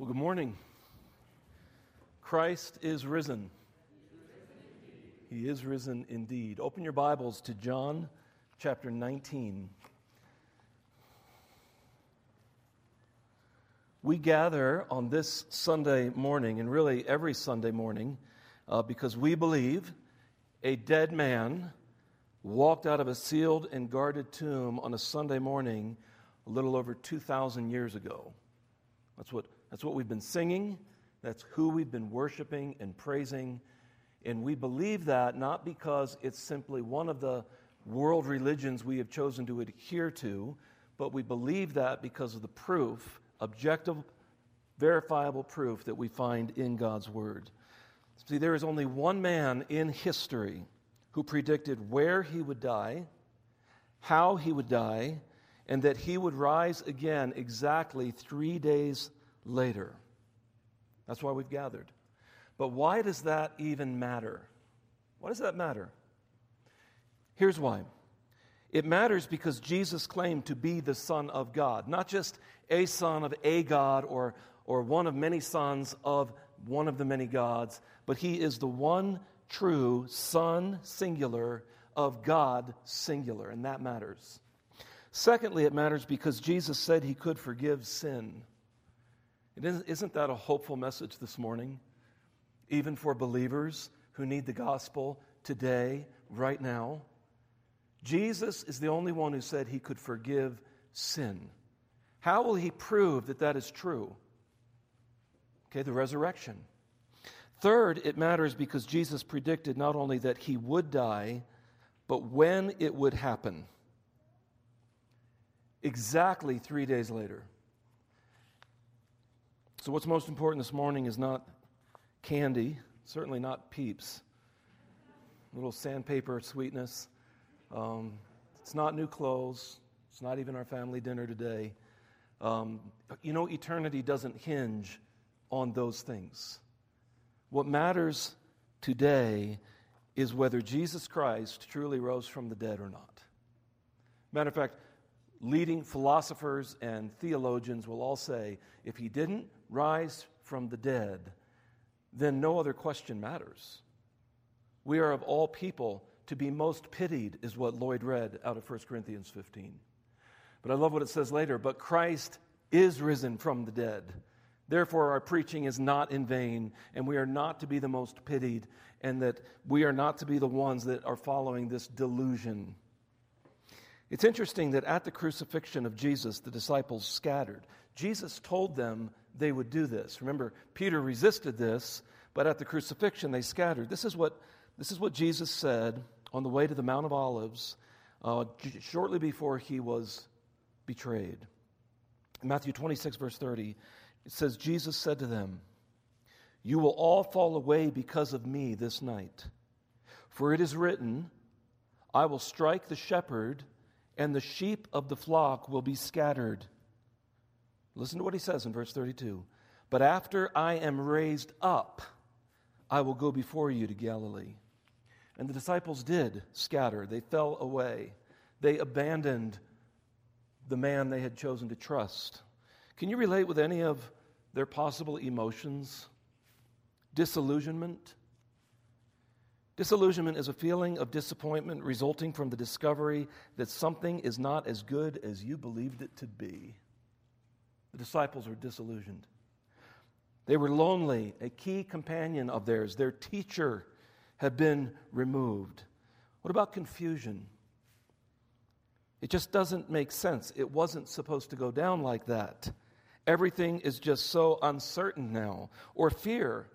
Well, good morning. Christ is risen. He is risen indeed. Open your Bibles to John chapter 19. We gather on this Sunday morning, and really every Sunday morning, uh, because we believe a dead man walked out of a sealed and guarded tomb on a Sunday morning a little over 2,000 years ago. That's what that's what we've been singing. That's who we've been worshiping and praising. And we believe that not because it's simply one of the world religions we have chosen to adhere to, but we believe that because of the proof, objective, verifiable proof that we find in God's Word. See, there is only one man in history who predicted where he would die, how he would die, and that he would rise again exactly three days later. That's why we've gathered. But why does that even matter? Why does that matter? Here's why. It matters because Jesus claimed to be the Son of God, not just a son of a God or, or one of many sons of one of the many gods, but he is the one true Son, singular, of God, singular, and that matters. Secondly, it matters because Jesus said he could forgive sin. Isn't that a hopeful message this morning? Even for believers who need the gospel today, right now. Jesus is the only one who said he could forgive sin. How will he prove that that is true? Okay, the resurrection. Third, it matters because Jesus predicted not only that he would die, but when it would happen. Exactly three days later. So, what's most important this morning is not candy, certainly not peeps, a little sandpaper sweetness. Um, it's not new clothes, it's not even our family dinner today. Um, you know, eternity doesn't hinge on those things. What matters today is whether Jesus Christ truly rose from the dead or not. Matter of fact, leading philosophers and theologians will all say if he didn't rise from the dead, then no other question matters. We are of all people to be most pitied, is what Lloyd read out of 1 Corinthians 15. But I love what it says later. But Christ is risen from the dead. Therefore, our preaching is not in vain, and we are not to be the most pitied, and that we are not to be the ones that are following this delusion. It's interesting that at the crucifixion of Jesus, the disciples scattered. Jesus told them they would do this. Remember, Peter resisted this, but at the crucifixion, they scattered. This is what, this is what Jesus said on the way to the Mount of Olives uh, shortly before he was betrayed. In Matthew 26, verse 30, it says, Jesus said to them, You will all fall away because of me this night. For it is written, I will strike the shepherd and the sheep of the flock will be scattered. Listen to what he says in verse 32. But after I am raised up, I will go before you to Galilee. And the disciples did scatter, they fell away, they abandoned the man they had chosen to trust. Can you relate with any of their possible emotions? Disillusionment, Disillusionment is a feeling of disappointment resulting from the discovery that something is not as good as you believed it to be. The disciples were disillusioned. They were lonely. A key companion of theirs, their teacher, had been removed. What about confusion? It just doesn't make sense. It wasn't supposed to go down like that. Everything is just so uncertain now. Or fear.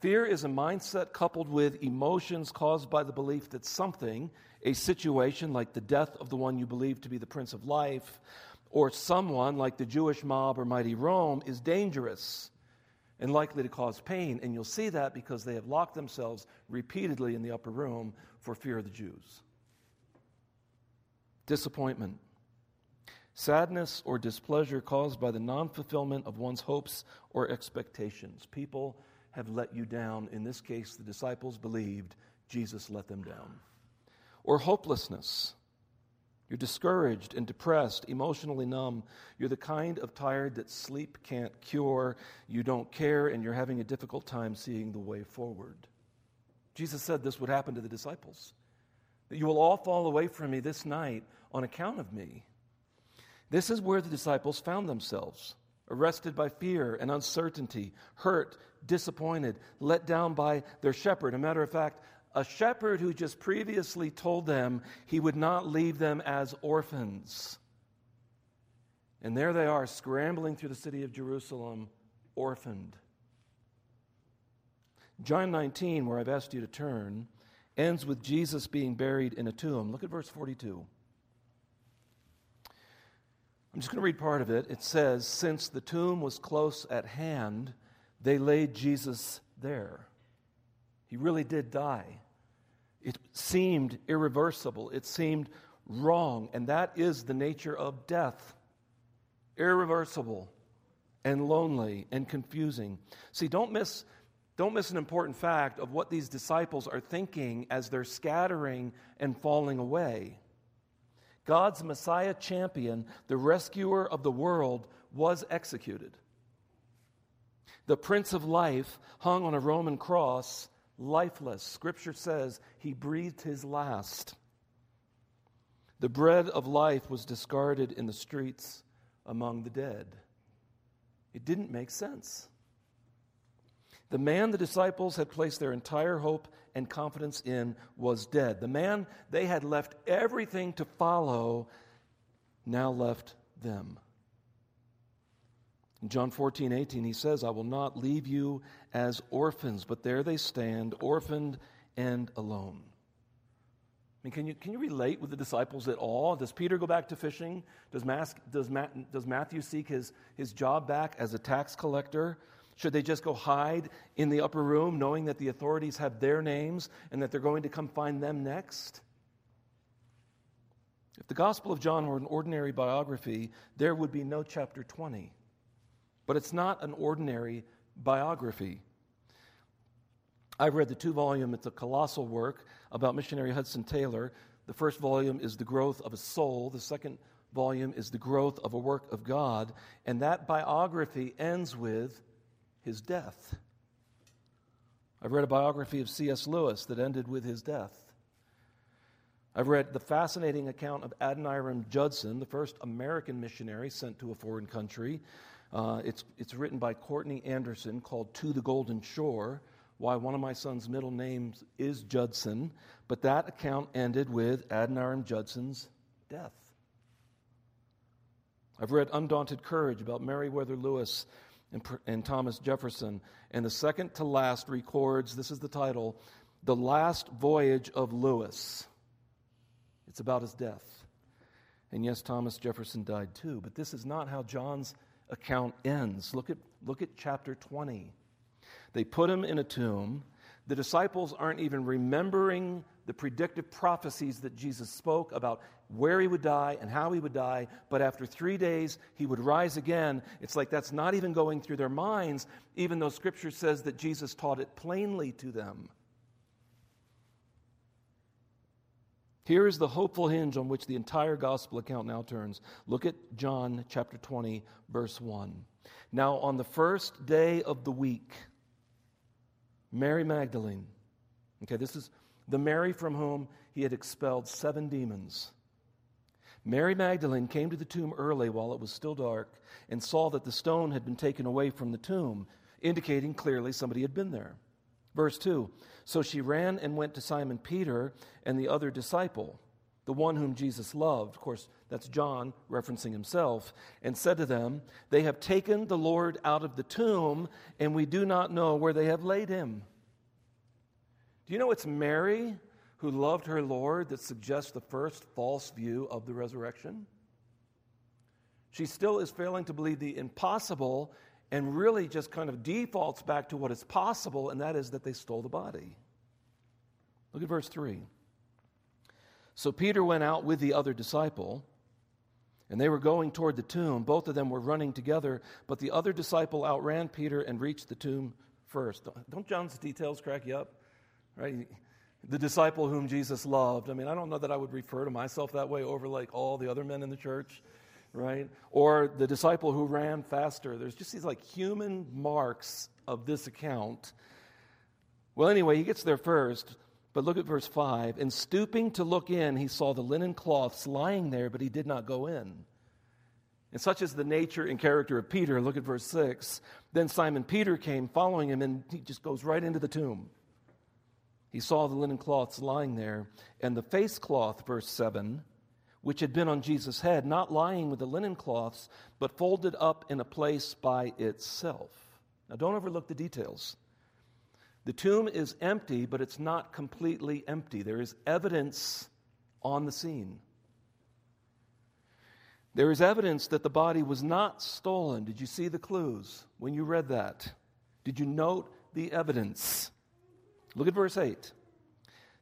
Fear is a mindset coupled with emotions caused by the belief that something, a situation like the death of the one you believe to be the Prince of Life, or someone like the Jewish mob or mighty Rome, is dangerous and likely to cause pain. And you'll see that because they have locked themselves repeatedly in the upper room for fear of the Jews. Disappointment. Sadness or displeasure caused by the non fulfillment of one's hopes or expectations. People have let you down. In this case, the disciples believed Jesus let them down. Or hopelessness. You're discouraged and depressed, emotionally numb. You're the kind of tired that sleep can't cure. You don't care, and you're having a difficult time seeing the way forward. Jesus said this would happen to the disciples that you will all fall away from me this night on account of me. This is where the disciples found themselves arrested by fear and uncertainty, hurt, disappointed, let down by their shepherd. A matter of fact, a shepherd who just previously told them he would not leave them as orphans. And there they are, scrambling through the city of Jerusalem, orphaned. John 19, where I've asked you to turn, ends with Jesus being buried in a tomb. Look at verse 42. I'm just going to read part of it. It says, Since the tomb was close at hand, they laid Jesus there. He really did die. It seemed irreversible, it seemed wrong, and that is the nature of death irreversible and lonely and confusing. See, don't miss. Don't miss an important fact of what these disciples are thinking as they're scattering and falling away. God's Messiah champion, the rescuer of the world, was executed. The Prince of Life hung on a Roman cross lifeless. Scripture says he breathed his last. The bread of life was discarded in the streets among the dead. It didn't make sense. The man the disciples had placed their entire hope and confidence in was dead. The man they had left everything to follow now left them. In John 14, 18, he says, I will not leave you as orphans, but there they stand, orphaned and alone. I mean, can you, can you relate with the disciples at all? Does Peter go back to fishing? Does, Mas, does, Matt, does Matthew seek his, his job back as a tax collector? Should they just go hide in the upper room, knowing that the authorities have their names and that they're going to come find them next? If the Gospel of John were an ordinary biography, there would be no chapter 20. But it's not an ordinary biography. I've read the two volume, it's a colossal work about missionary Hudson Taylor. The first volume is The Growth of a Soul, the second volume is The Growth of a Work of God. And that biography ends with his death. I've read a biography of C.S. Lewis that ended with his death. I've read the fascinating account of Adoniram Judson, the first American missionary sent to a foreign country. Uh, it's, it's written by Courtney Anderson called To the Golden Shore, why one of my son's middle names is Judson. But that account ended with Adoniram Judson's death. I've read Undaunted Courage about Meriwether Lewis and, and Thomas Jefferson. And the second to last records this is the title The Last Voyage of Lewis. It's about his death. And yes, Thomas Jefferson died too, but this is not how John's account ends. Look at, look at chapter 20. They put him in a tomb. The disciples aren't even remembering the predictive prophecies that Jesus spoke about where he would die and how he would die, but after three days he would rise again. It's like that's not even going through their minds, even though Scripture says that Jesus taught it plainly to them. Here is the hopeful hinge on which the entire gospel account now turns. Look at John chapter 20, verse 1. Now, on the first day of the week, Mary Magdalene, okay, this is the Mary from whom he had expelled seven demons. Mary Magdalene came to the tomb early while it was still dark and saw that the stone had been taken away from the tomb, indicating clearly somebody had been there. Verse 2 So she ran and went to Simon Peter and the other disciple, the one whom Jesus loved. Of course, that's John referencing himself, and said to them, They have taken the Lord out of the tomb, and we do not know where they have laid him. Do you know it's Mary who loved her Lord that suggests the first false view of the resurrection? She still is failing to believe the impossible and really just kind of defaults back to what is possible, and that is that they stole the body. Look at verse 3. So Peter went out with the other disciple, and they were going toward the tomb. Both of them were running together, but the other disciple outran Peter and reached the tomb first. Don't John's details crack you up? Right? the disciple whom Jesus loved. I mean, I don't know that I would refer to myself that way over like all the other men in the church, right? Or the disciple who ran faster. There's just these like human marks of this account. Well, anyway, he gets there first, but look at verse 5. And stooping to look in, he saw the linen cloths lying there, but he did not go in. And such is the nature and character of Peter. Look at verse 6. Then Simon Peter came following him, and he just goes right into the tomb. He saw the linen cloths lying there, and the face cloth, verse 7, which had been on Jesus' head, not lying with the linen cloths, but folded up in a place by itself. Now, don't overlook the details. The tomb is empty, but it's not completely empty. There is evidence on the scene. There is evidence that the body was not stolen. Did you see the clues when you read that? Did you note the evidence? Look at verse 8.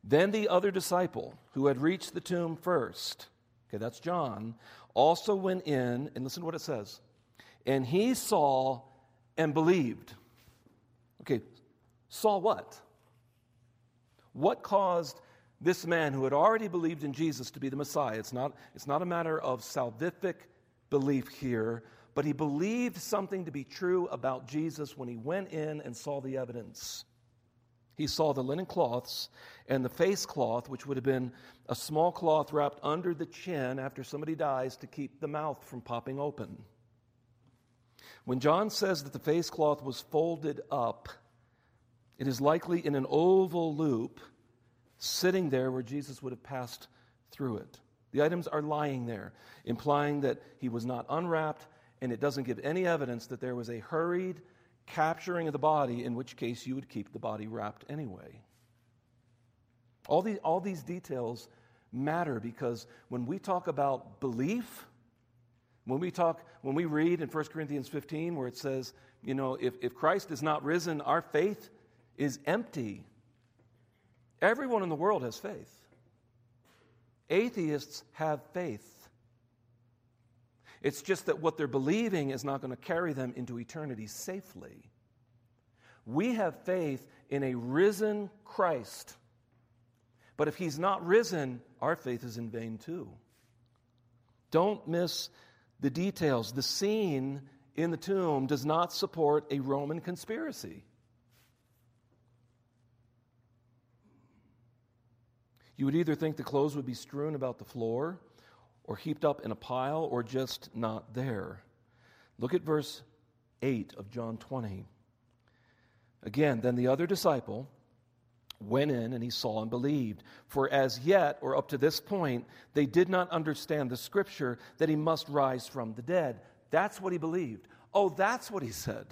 Then the other disciple who had reached the tomb first, okay, that's John, also went in, and listen to what it says. And he saw and believed. Okay, saw what? What caused this man who had already believed in Jesus to be the Messiah? It's not, it's not a matter of salvific belief here, but he believed something to be true about Jesus when he went in and saw the evidence. He saw the linen cloths and the face cloth, which would have been a small cloth wrapped under the chin after somebody dies to keep the mouth from popping open. When John says that the face cloth was folded up, it is likely in an oval loop sitting there where Jesus would have passed through it. The items are lying there, implying that he was not unwrapped, and it doesn't give any evidence that there was a hurried capturing of the body, in which case you would keep the body wrapped anyway. All, the, all these details matter because when we talk about belief, when we talk, when we read in 1 Corinthians 15 where it says, you know, if, if Christ is not risen, our faith is empty. Everyone in the world has faith. Atheists have faith. It's just that what they're believing is not going to carry them into eternity safely. We have faith in a risen Christ. But if he's not risen, our faith is in vain too. Don't miss the details. The scene in the tomb does not support a Roman conspiracy. You would either think the clothes would be strewn about the floor or heaped up in a pile or just not there. Look at verse 8 of John 20. Again, then the other disciple went in and he saw and believed. For as yet, or up to this point, they did not understand the scripture that he must rise from the dead. That's what he believed. Oh, that's what he said.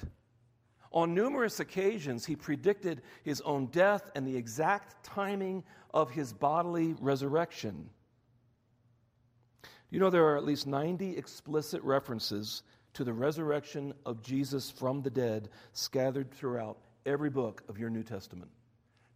On numerous occasions, he predicted his own death and the exact timing of his bodily resurrection. You know, there are at least 90 explicit references to the resurrection of Jesus from the dead scattered throughout every book of your New Testament.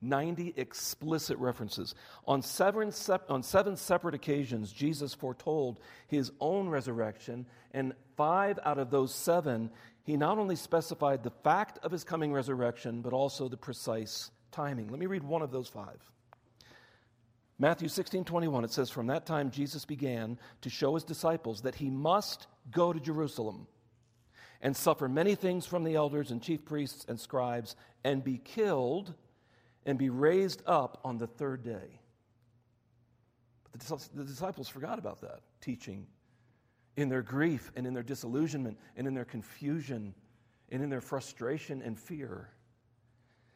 90 explicit references. On seven, on seven separate occasions, Jesus foretold his own resurrection, and five out of those seven, he not only specified the fact of his coming resurrection, but also the precise timing. Let me read one of those five. Matthew 16, 21, it says, From that time Jesus began to show his disciples that he must go to Jerusalem and suffer many things from the elders and chief priests and scribes and be killed and be raised up on the third day. But the disciples forgot about that teaching in their grief and in their disillusionment and in their confusion and in their frustration and fear.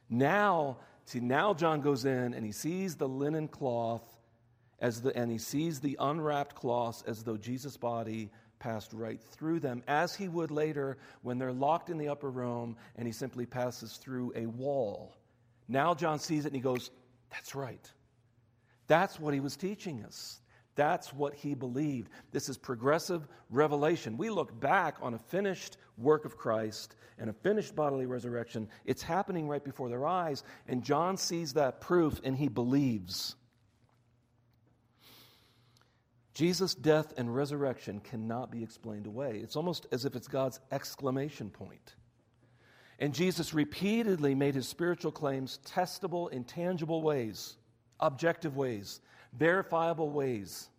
Now See, now John goes in and he sees the linen cloth as the, and he sees the unwrapped cloths as though Jesus' body passed right through them, as he would later when they're locked in the upper room and he simply passes through a wall. Now John sees it and he goes, That's right. That's what he was teaching us. That's what he believed. This is progressive revelation. We look back on a finished work of Christ and a finished bodily resurrection. It's happening right before their eyes, and John sees that proof and he believes. Jesus' death and resurrection cannot be explained away. It's almost as if it's God's exclamation point. And Jesus repeatedly made his spiritual claims testable in tangible ways. objective ways, verifiable ways.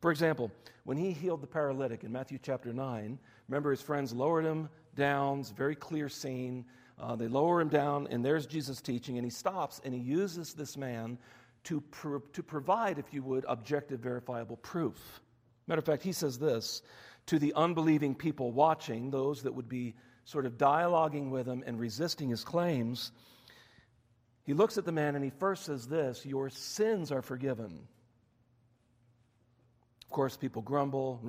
For example, when he healed the paralytic in Matthew chapter 9, remember his friends lowered him down, it's a very clear scene. Uh, they lower him down, and there's Jesus teaching, and he stops and he uses this man to, pro- to provide, if you would, objective, verifiable proof. Matter of fact, he says this to the unbelieving people watching, those that would be sort of dialoguing with him and resisting his claims. He looks at the man and he first says this Your sins are forgiven. Of course, people grumble.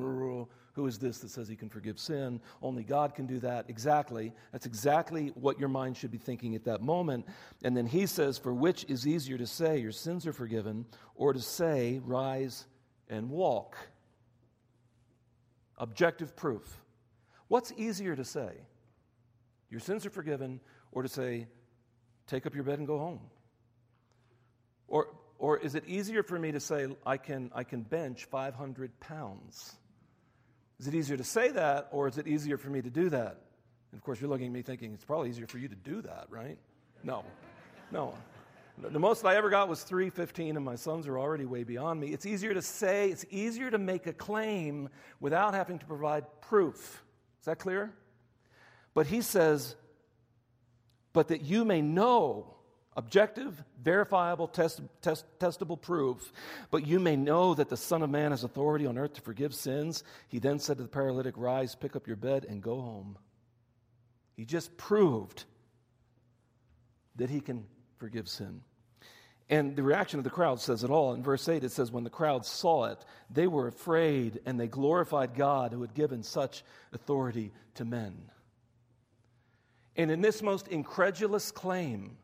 Who is this that says he can forgive sin? Only God can do that. Exactly. That's exactly what your mind should be thinking at that moment. And then he says, For which is easier to say, Your sins are forgiven, or to say, Rise and walk? Objective proof. What's easier to say? Your sins are forgiven, or to say, Take up your bed and go home? Or, or is it easier for me to say, I can, I can bench 500 pounds? Is it easier to say that, or is it easier for me to do that? And of course, you're looking at me thinking, it's probably easier for you to do that, right? No. No. The most I ever got was 315, and my sons are already way beyond me. It's easier to say, it's easier to make a claim without having to provide proof. Is that clear? But he says, but that you may know objective, verifiable, test, test, testable proof, but you may know that the Son of Man has authority on earth to forgive sins. He then said to the paralytic, Rise, pick up your bed, and go home. He just proved that he can forgive sin. And the reaction of the crowd says it all. In verse 8, it says, When the crowd saw it, they were afraid and they glorified God who had given such authority to men. And in this most incredulous claim,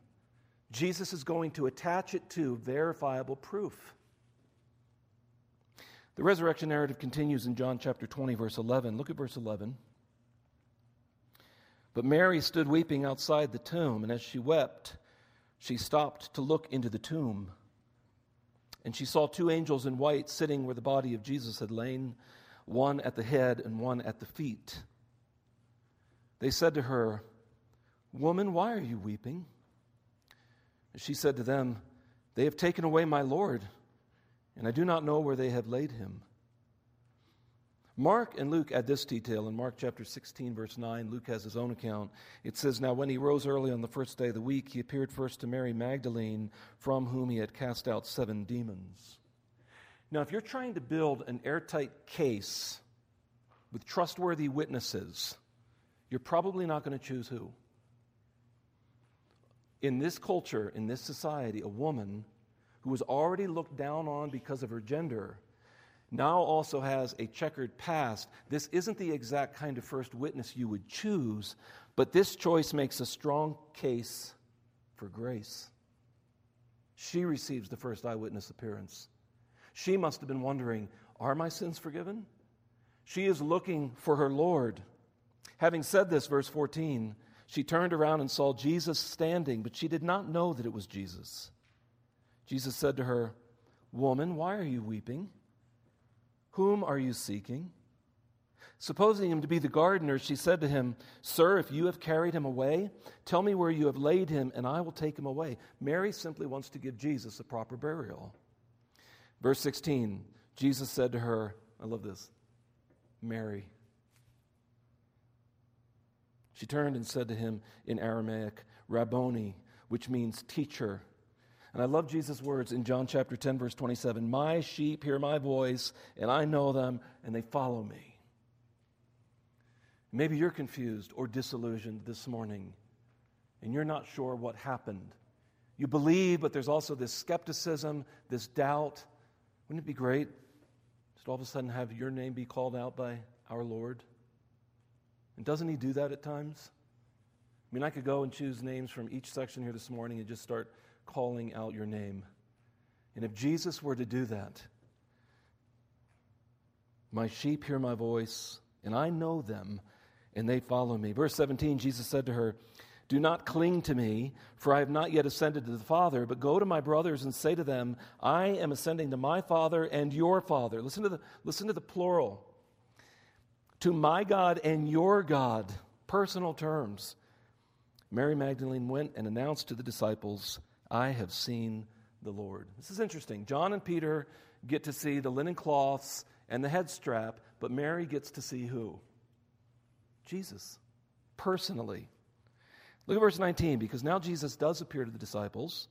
Jesus is going to attach it to verifiable proof. The resurrection narrative continues in John chapter 20, verse 11. Look at verse 11. But Mary stood weeping outside the tomb, and as she wept, she stopped to look into the tomb. And she saw two angels in white sitting where the body of Jesus had lain, one at the head and one at the feet. They said to her, Woman, why are you weeping? She said to them, They have taken away my Lord, and I do not know where they have laid him. Mark and Luke add this detail in Mark chapter 16, verse 9. Luke has his own account. It says, Now when he rose early on the first day of the week, he appeared first to Mary Magdalene, from whom he had cast out seven demons. Now, if you're trying to build an airtight case with trustworthy witnesses, you're probably not going to choose who? In this culture, in this society, a woman who was already looked down on because of her gender now also has a checkered past. This isn't the exact kind of first witness you would choose, but this choice makes a strong case for grace. She receives the first eyewitness appearance. She must have been wondering, Are my sins forgiven? She is looking for her Lord. Having said this, verse 14, she turned around and saw Jesus standing, but she did not know that it was Jesus. Jesus said to her, Woman, why are you weeping? Whom are you seeking? Supposing him to be the gardener, she said to him, Sir, if you have carried him away, tell me where you have laid him, and I will take him away. Mary simply wants to give Jesus a proper burial. Verse 16 Jesus said to her, I love this, Mary. She turned and said to him in Aramaic, Rabboni, which means teacher. And I love Jesus' words in John chapter 10, verse 27 My sheep hear my voice, and I know them, and they follow me. Maybe you're confused or disillusioned this morning, and you're not sure what happened. You believe, but there's also this skepticism, this doubt. Wouldn't it be great just all of a sudden have your name be called out by our Lord? And doesn't he do that at times? I mean, I could go and choose names from each section here this morning and just start calling out your name. And if Jesus were to do that, my sheep hear my voice, and I know them, and they follow me. Verse 17, Jesus said to her, Do not cling to me, for I have not yet ascended to the Father, but go to my brothers and say to them, I am ascending to my Father and your Father. Listen to the, listen to the plural to my God and your God, personal terms. Mary Magdalene went and announced to the disciples, I have seen the Lord. This is interesting. John and Peter get to see the linen cloths and the head strap, but Mary gets to see who? Jesus, personally. Look at verse 19, because now Jesus does appear to the disciples.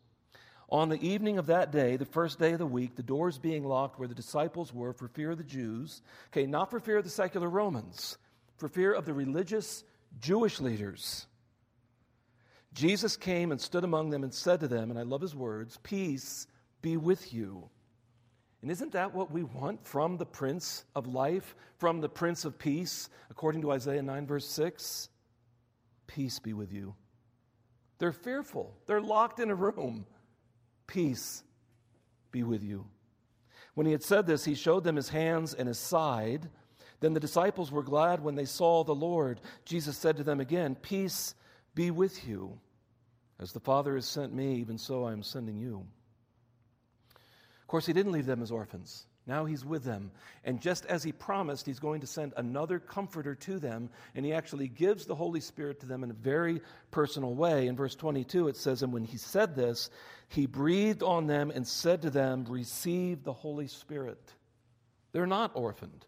On the evening of that day, the first day of the week, the doors being locked where the disciples were for fear of the Jews, okay, not for fear of the secular Romans, for fear of the religious Jewish leaders. Jesus came and stood among them and said to them, and I love his words, Peace be with you. And isn't that what we want from the Prince of Life, from the Prince of Peace, according to Isaiah 9, verse 6? Peace be with you. They're fearful, they're locked in a room. Peace be with you. When he had said this, he showed them his hands and his side. Then the disciples were glad when they saw the Lord. Jesus said to them again, Peace be with you. As the Father has sent me, even so I am sending you. Of course, he didn't leave them as orphans. Now he's with them. And just as he promised, he's going to send another comforter to them. And he actually gives the Holy Spirit to them in a very personal way. In verse 22, it says, And when he said this, he breathed on them and said to them, Receive the Holy Spirit. They're not orphaned.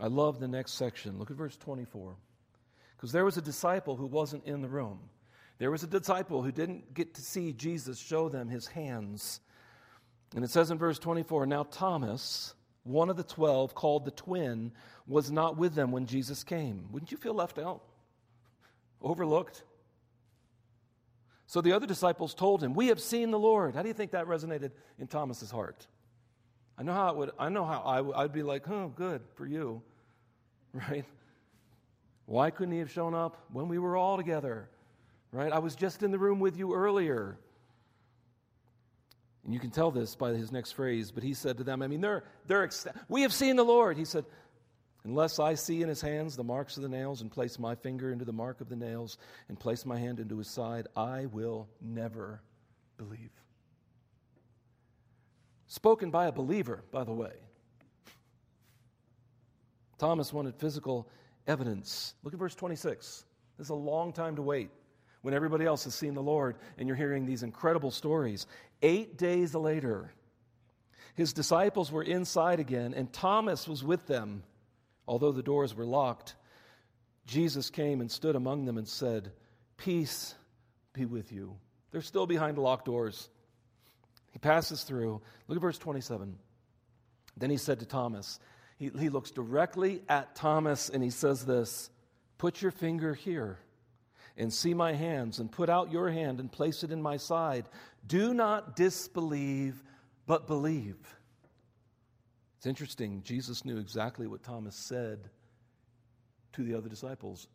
I love the next section. Look at verse 24. Because there was a disciple who wasn't in the room. There was a disciple who didn't get to see Jesus show them his hands and it says in verse 24 Now Thomas, one of the twelve, called the twin, was not with them when Jesus came. Wouldn't you feel left out? Overlooked? So the other disciples told him, We have seen the Lord. How do you think that resonated in Thomas's heart? I know how it would, I know how I'd be like, oh, good for you. Right? Why couldn't he have shown up when we were all together? Right? I was just in the room with you earlier. And you can tell this by his next phrase, but he said to them, I mean, they're, they're we have seen the Lord. He said, Unless I see in his hands the marks of the nails and place my finger into the mark of the nails and place my hand into his side, I will never believe. Spoken by a believer, by the way. Thomas wanted physical evidence. Look at verse 26. This is a long time to wait when everybody else has seen the Lord and you're hearing these incredible stories. Eight days later, his disciples were inside again, and Thomas was with them. Although the doors were locked, Jesus came and stood among them and said, Peace be with you. They're still behind locked doors. He passes through. Look at verse 27. Then he said to Thomas, he, he looks directly at Thomas and he says this Put your finger here and see my hands, and put out your hand and place it in my side. Do not disbelieve, but believe. It's interesting. Jesus knew exactly what Thomas said to the other disciples.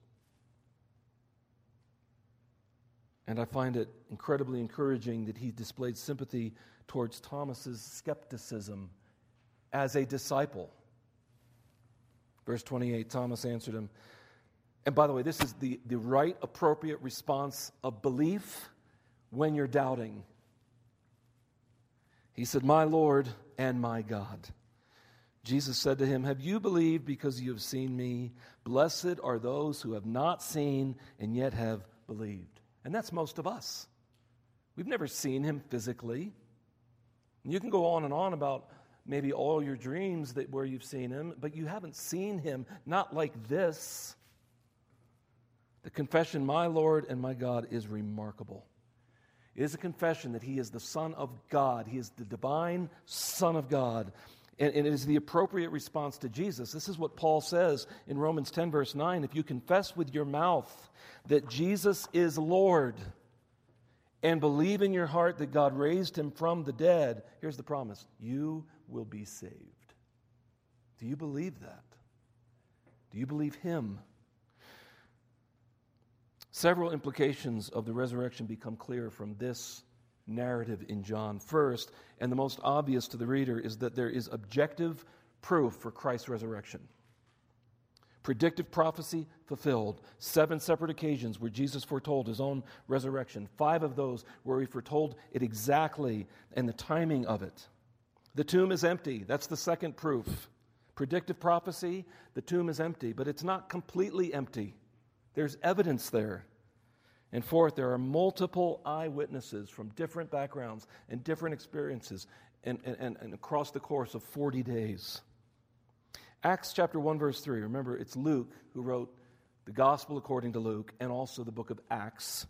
And I find it incredibly encouraging that he displayed sympathy towards Thomas's skepticism as a disciple. Verse 28 Thomas answered him, and by the way, this is the, the right, appropriate response of belief when you're doubting. He said, My Lord and my God. Jesus said to him, Have you believed because you have seen me? Blessed are those who have not seen and yet have believed. And that's most of us. We've never seen him physically. You can go on and on about maybe all your dreams that where you've seen him, but you haven't seen him not like this. The confession, my Lord and my God, is remarkable. It is a confession that He is the Son of God, He is the divine Son of God. And, it is the appropriate response to Jesus. This is what Paul says in Romans 10, verse 9. If you confess with your mouth that Jesus is Lord and believe in your heart that God raised him from the dead, here's the promise you will be saved. Do you believe that? Do you believe him? Several implications of the resurrection become clear from this narrative in John. First, and the most obvious to the reader, is that there is objective proof for Christ's resurrection. Predictive prophecy fulfilled. Seven separate occasions where Jesus foretold his own resurrection. Five of those where he foretold it exactly and the timing of it. The tomb is empty. That's the second proof. Predictive prophecy, the tomb is empty, but it's not completely empty. There's evidence there. And fourth, there are multiple eyewitnesses from different backgrounds and different experiences and, and, and across the course of 40 days. Acts chapter 1, verse 3. Remember, it's Luke who wrote the Gospel according to Luke and also the book of Acts.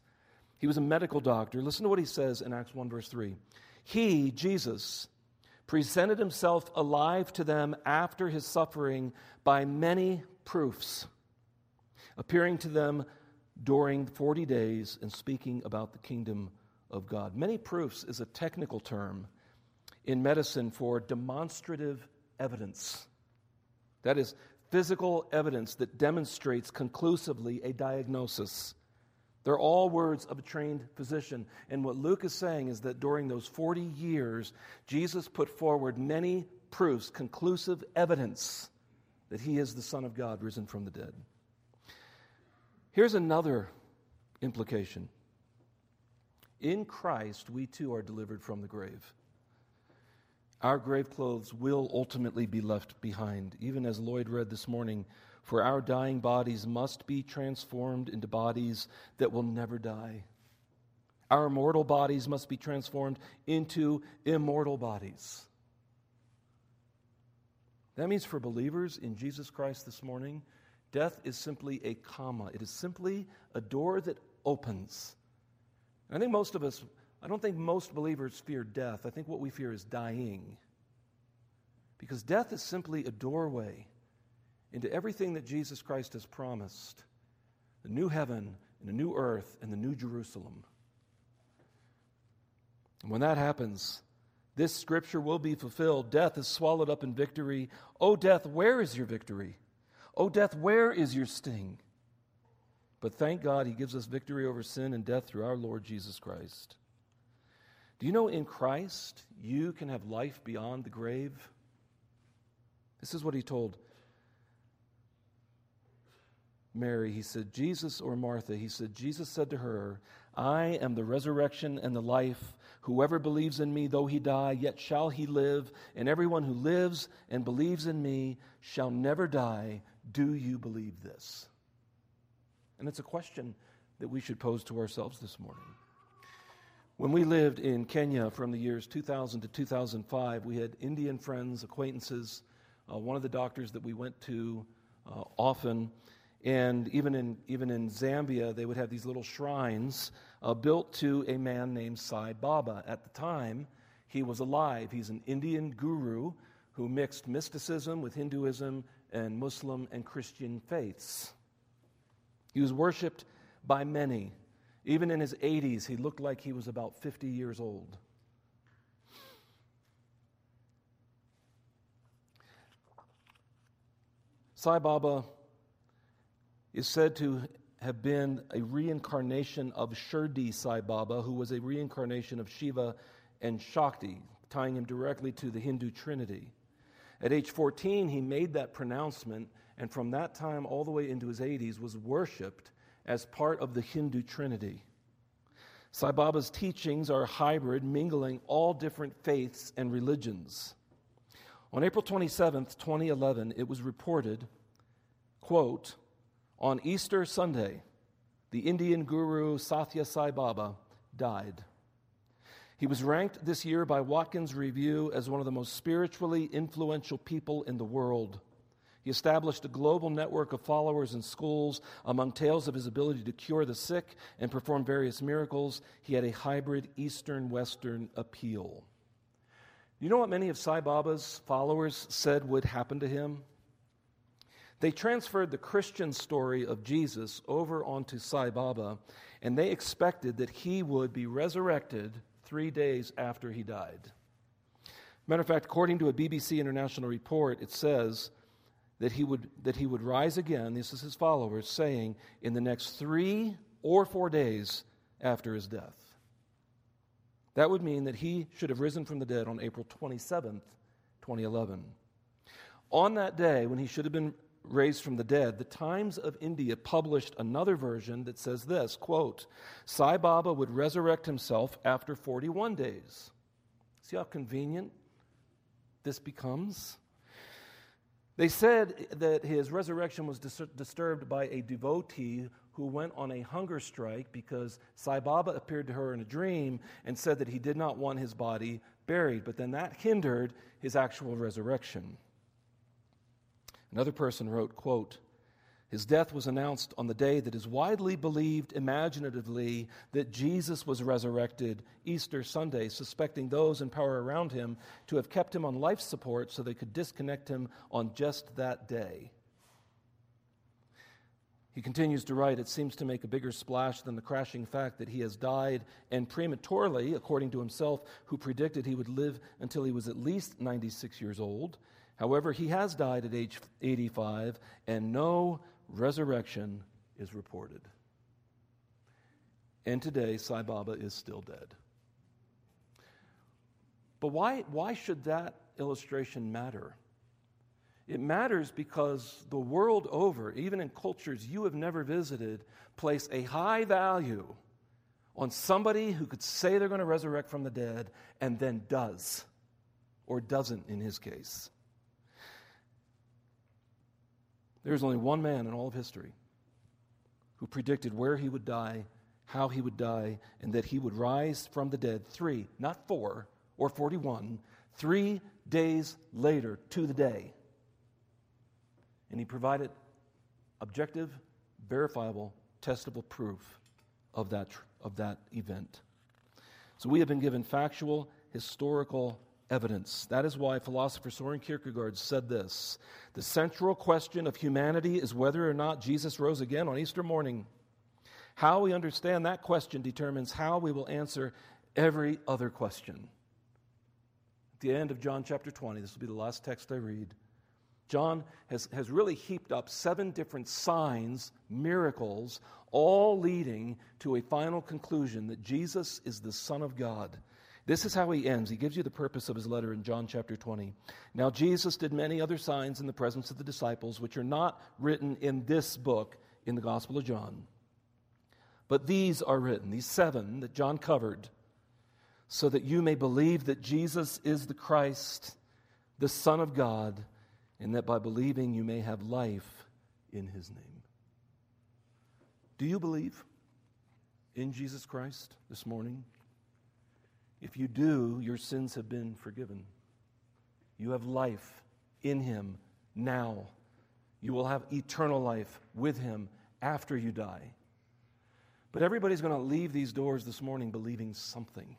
He was a medical doctor. Listen to what he says in Acts 1, verse 3. He, Jesus, presented himself alive to them after his suffering by many proofs, appearing to them during 40 days and speaking about the kingdom of God. Many proofs is a technical term in medicine for demonstrative evidence. That is, physical evidence that demonstrates conclusively a diagnosis. They're all words of a trained physician. And what Luke is saying is that during those 40 years, Jesus put forward many proofs, conclusive evidence that he is the Son of God risen from the dead. Here's another implication in Christ, we too are delivered from the grave. Our grave clothes will ultimately be left behind, even as Lloyd read this morning. For our dying bodies must be transformed into bodies that will never die. Our mortal bodies must be transformed into immortal bodies. That means for believers in Jesus Christ this morning, death is simply a comma. It is simply a door that opens. And I think most of us I don't think most believers fear death. I think what we fear is dying. Because death is simply a doorway into everything that Jesus Christ has promised the new heaven and the new earth and the new Jerusalem. And when that happens, this scripture will be fulfilled. Death is swallowed up in victory. O death, where is your victory? O death, where is your sting? But thank God he gives us victory over sin and death through our Lord Jesus Christ. Do you know in Christ you can have life beyond the grave? This is what he told Mary. He said, Jesus or Martha, he said, Jesus said to her, I am the resurrection and the life. Whoever believes in me, though he die, yet shall he live. And everyone who lives and believes in me shall never die. Do you believe this? And it's a question that we should pose to ourselves this morning. When we lived in Kenya from the years 2000 to 2005, we had Indian friends, acquaintances, uh, one of the doctors that we went to uh, often. And even in, even in Zambia, they would have these little shrines uh, built to a man named Sai Baba. At the time, he was alive. He's an Indian guru who mixed mysticism with Hinduism and Muslim and Christian faiths. He was worshiped by many. Even in his 80s, he looked like he was about 50 years old. Sai Baba is said to have been a reincarnation of Shirdi Sai Baba, who was a reincarnation of Shiva and Shakti, tying him directly to the Hindu Trinity. At age 14, he made that pronouncement, and from that time all the way into his 80s was worshiped as part of the Hindu Trinity. Sai Baba's teachings are hybrid, mingling all different faiths and religions. On April 27th, 2011, it was reported, quote, on Easter Sunday, the Indian guru Satya Sai Baba died. He was ranked this year by Watkins Review as one of the most spiritually influential people in the world. He established a global network of followers in schools. Among tales of his ability to cure the sick and perform various miracles, he had a hybrid Eastern Western appeal. You know what many of Sai Baba's followers said would happen to him? They transferred the Christian story of Jesus over onto Sai Baba, and they expected that he would be resurrected three days after he died. Matter of fact, according to a BBC International report, it says that he would, that he would rise again, this is his followers, saying, in the next three or four days after his death. That would mean that he should have risen from the dead on April 27th, 2011. On that day, when he should have been raised from the dead, the Times of India published another version that says this quote, Sai Baba would resurrect himself after 41 days. See how convenient this becomes? They said that his resurrection was dis- disturbed by a devotee who went on a hunger strike because Sai Baba appeared to her in a dream and said that he did not want his body buried, but then that hindered his actual resurrection. Another person wrote, quote, his death was announced on the day that is widely believed imaginatively that Jesus was resurrected Easter Sunday, suspecting those in power around him to have kept him on life support so they could disconnect him on just that day. He continues to write, it seems to make a bigger splash than the crashing fact that he has died and prematurely, according to himself, who predicted he would live until he was at least 96 years old. However, he has died at age 85, and no resurrection is reported. And today, Sai Baba is still dead. But why, why should that illustration matter? It matters because the world over, even in cultures you have never visited, place a high value on somebody who could say they're going to resurrect from the dead and then does, or doesn't in his case. There's only one man in all of history who predicted where he would die, how he would die, and that he would rise from the dead three, not four or 41, three days later to the day. And he provided objective, verifiable, testable proof of that, of that event. So we have been given factual, historical evidence. That is why philosopher Soren Kierkegaard said this The central question of humanity is whether or not Jesus rose again on Easter morning. How we understand that question determines how we will answer every other question. At the end of John chapter 20, this will be the last text I read. John has, has really heaped up seven different signs, miracles, all leading to a final conclusion that Jesus is the Son of God. This is how he ends. He gives you the purpose of his letter in John chapter 20. Now, Jesus did many other signs in the presence of the disciples, which are not written in this book in the Gospel of John. But these are written, these seven that John covered, so that you may believe that Jesus is the Christ, the Son of God, and that by believing you may have life in his name. Do you believe in Jesus Christ this morning? If you do, your sins have been forgiven. You have life in Him now. You will have eternal life with Him after you die. But everybody's going to leave these doors this morning believing something.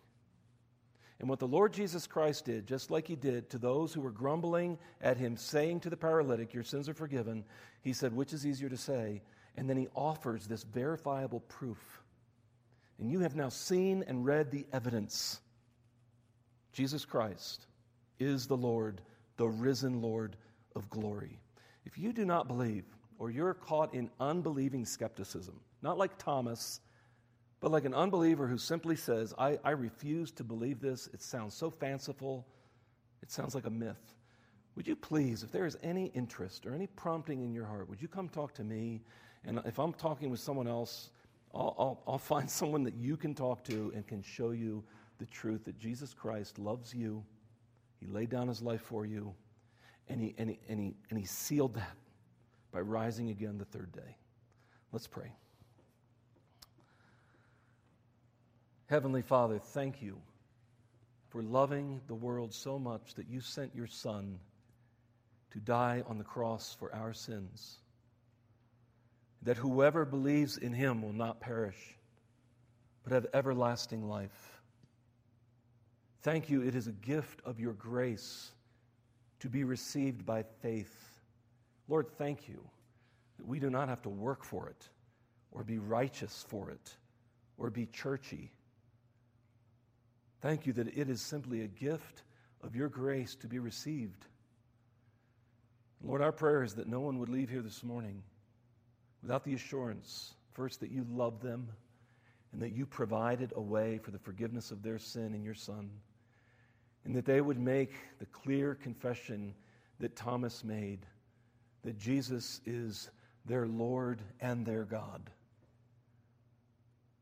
And what the Lord Jesus Christ did, just like He did to those who were grumbling at Him, saying to the paralytic, Your sins are forgiven, He said, Which is easier to say? And then He offers this verifiable proof. And you have now seen and read the evidence Jesus Christ is the Lord, the risen Lord of glory. If you do not believe, or you're caught in unbelieving skepticism, not like Thomas, but like an unbeliever who simply says, I, I refuse to believe this, it sounds so fanciful, it sounds like a myth. Would you please, if there is any interest or any prompting in your heart, would you come talk to me? And if I'm talking with someone else, I'll, I'll, I'll find someone that you can talk to and can show you the truth that Jesus Christ loves you. He laid down his life for you, and he, and he, and he, and he sealed that by rising again the third day. Let's pray. Heavenly Father, thank you for loving the world so much that you sent your Son to die on the cross for our sins. That whoever believes in him will not perish, but have everlasting life. Thank you, it is a gift of your grace to be received by faith. Lord, thank you that we do not have to work for it or be righteous for it or be churchy. Thank you that it is simply a gift of your grace to be received. Lord, our prayer is that no one would leave here this morning without the assurance, first, that you love them and that you provided a way for the forgiveness of their sin in your Son and that they would make the clear confession that Thomas made that Jesus is their Lord and their God.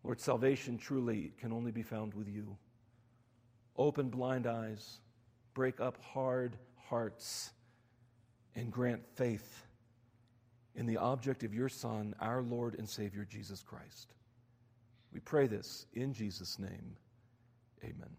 Lord, salvation truly can only be found with you. Open blind eyes, break up hard hearts, and grant faith in the object of your Son, our Lord and Savior, Jesus Christ. We pray this in Jesus' name. Amen.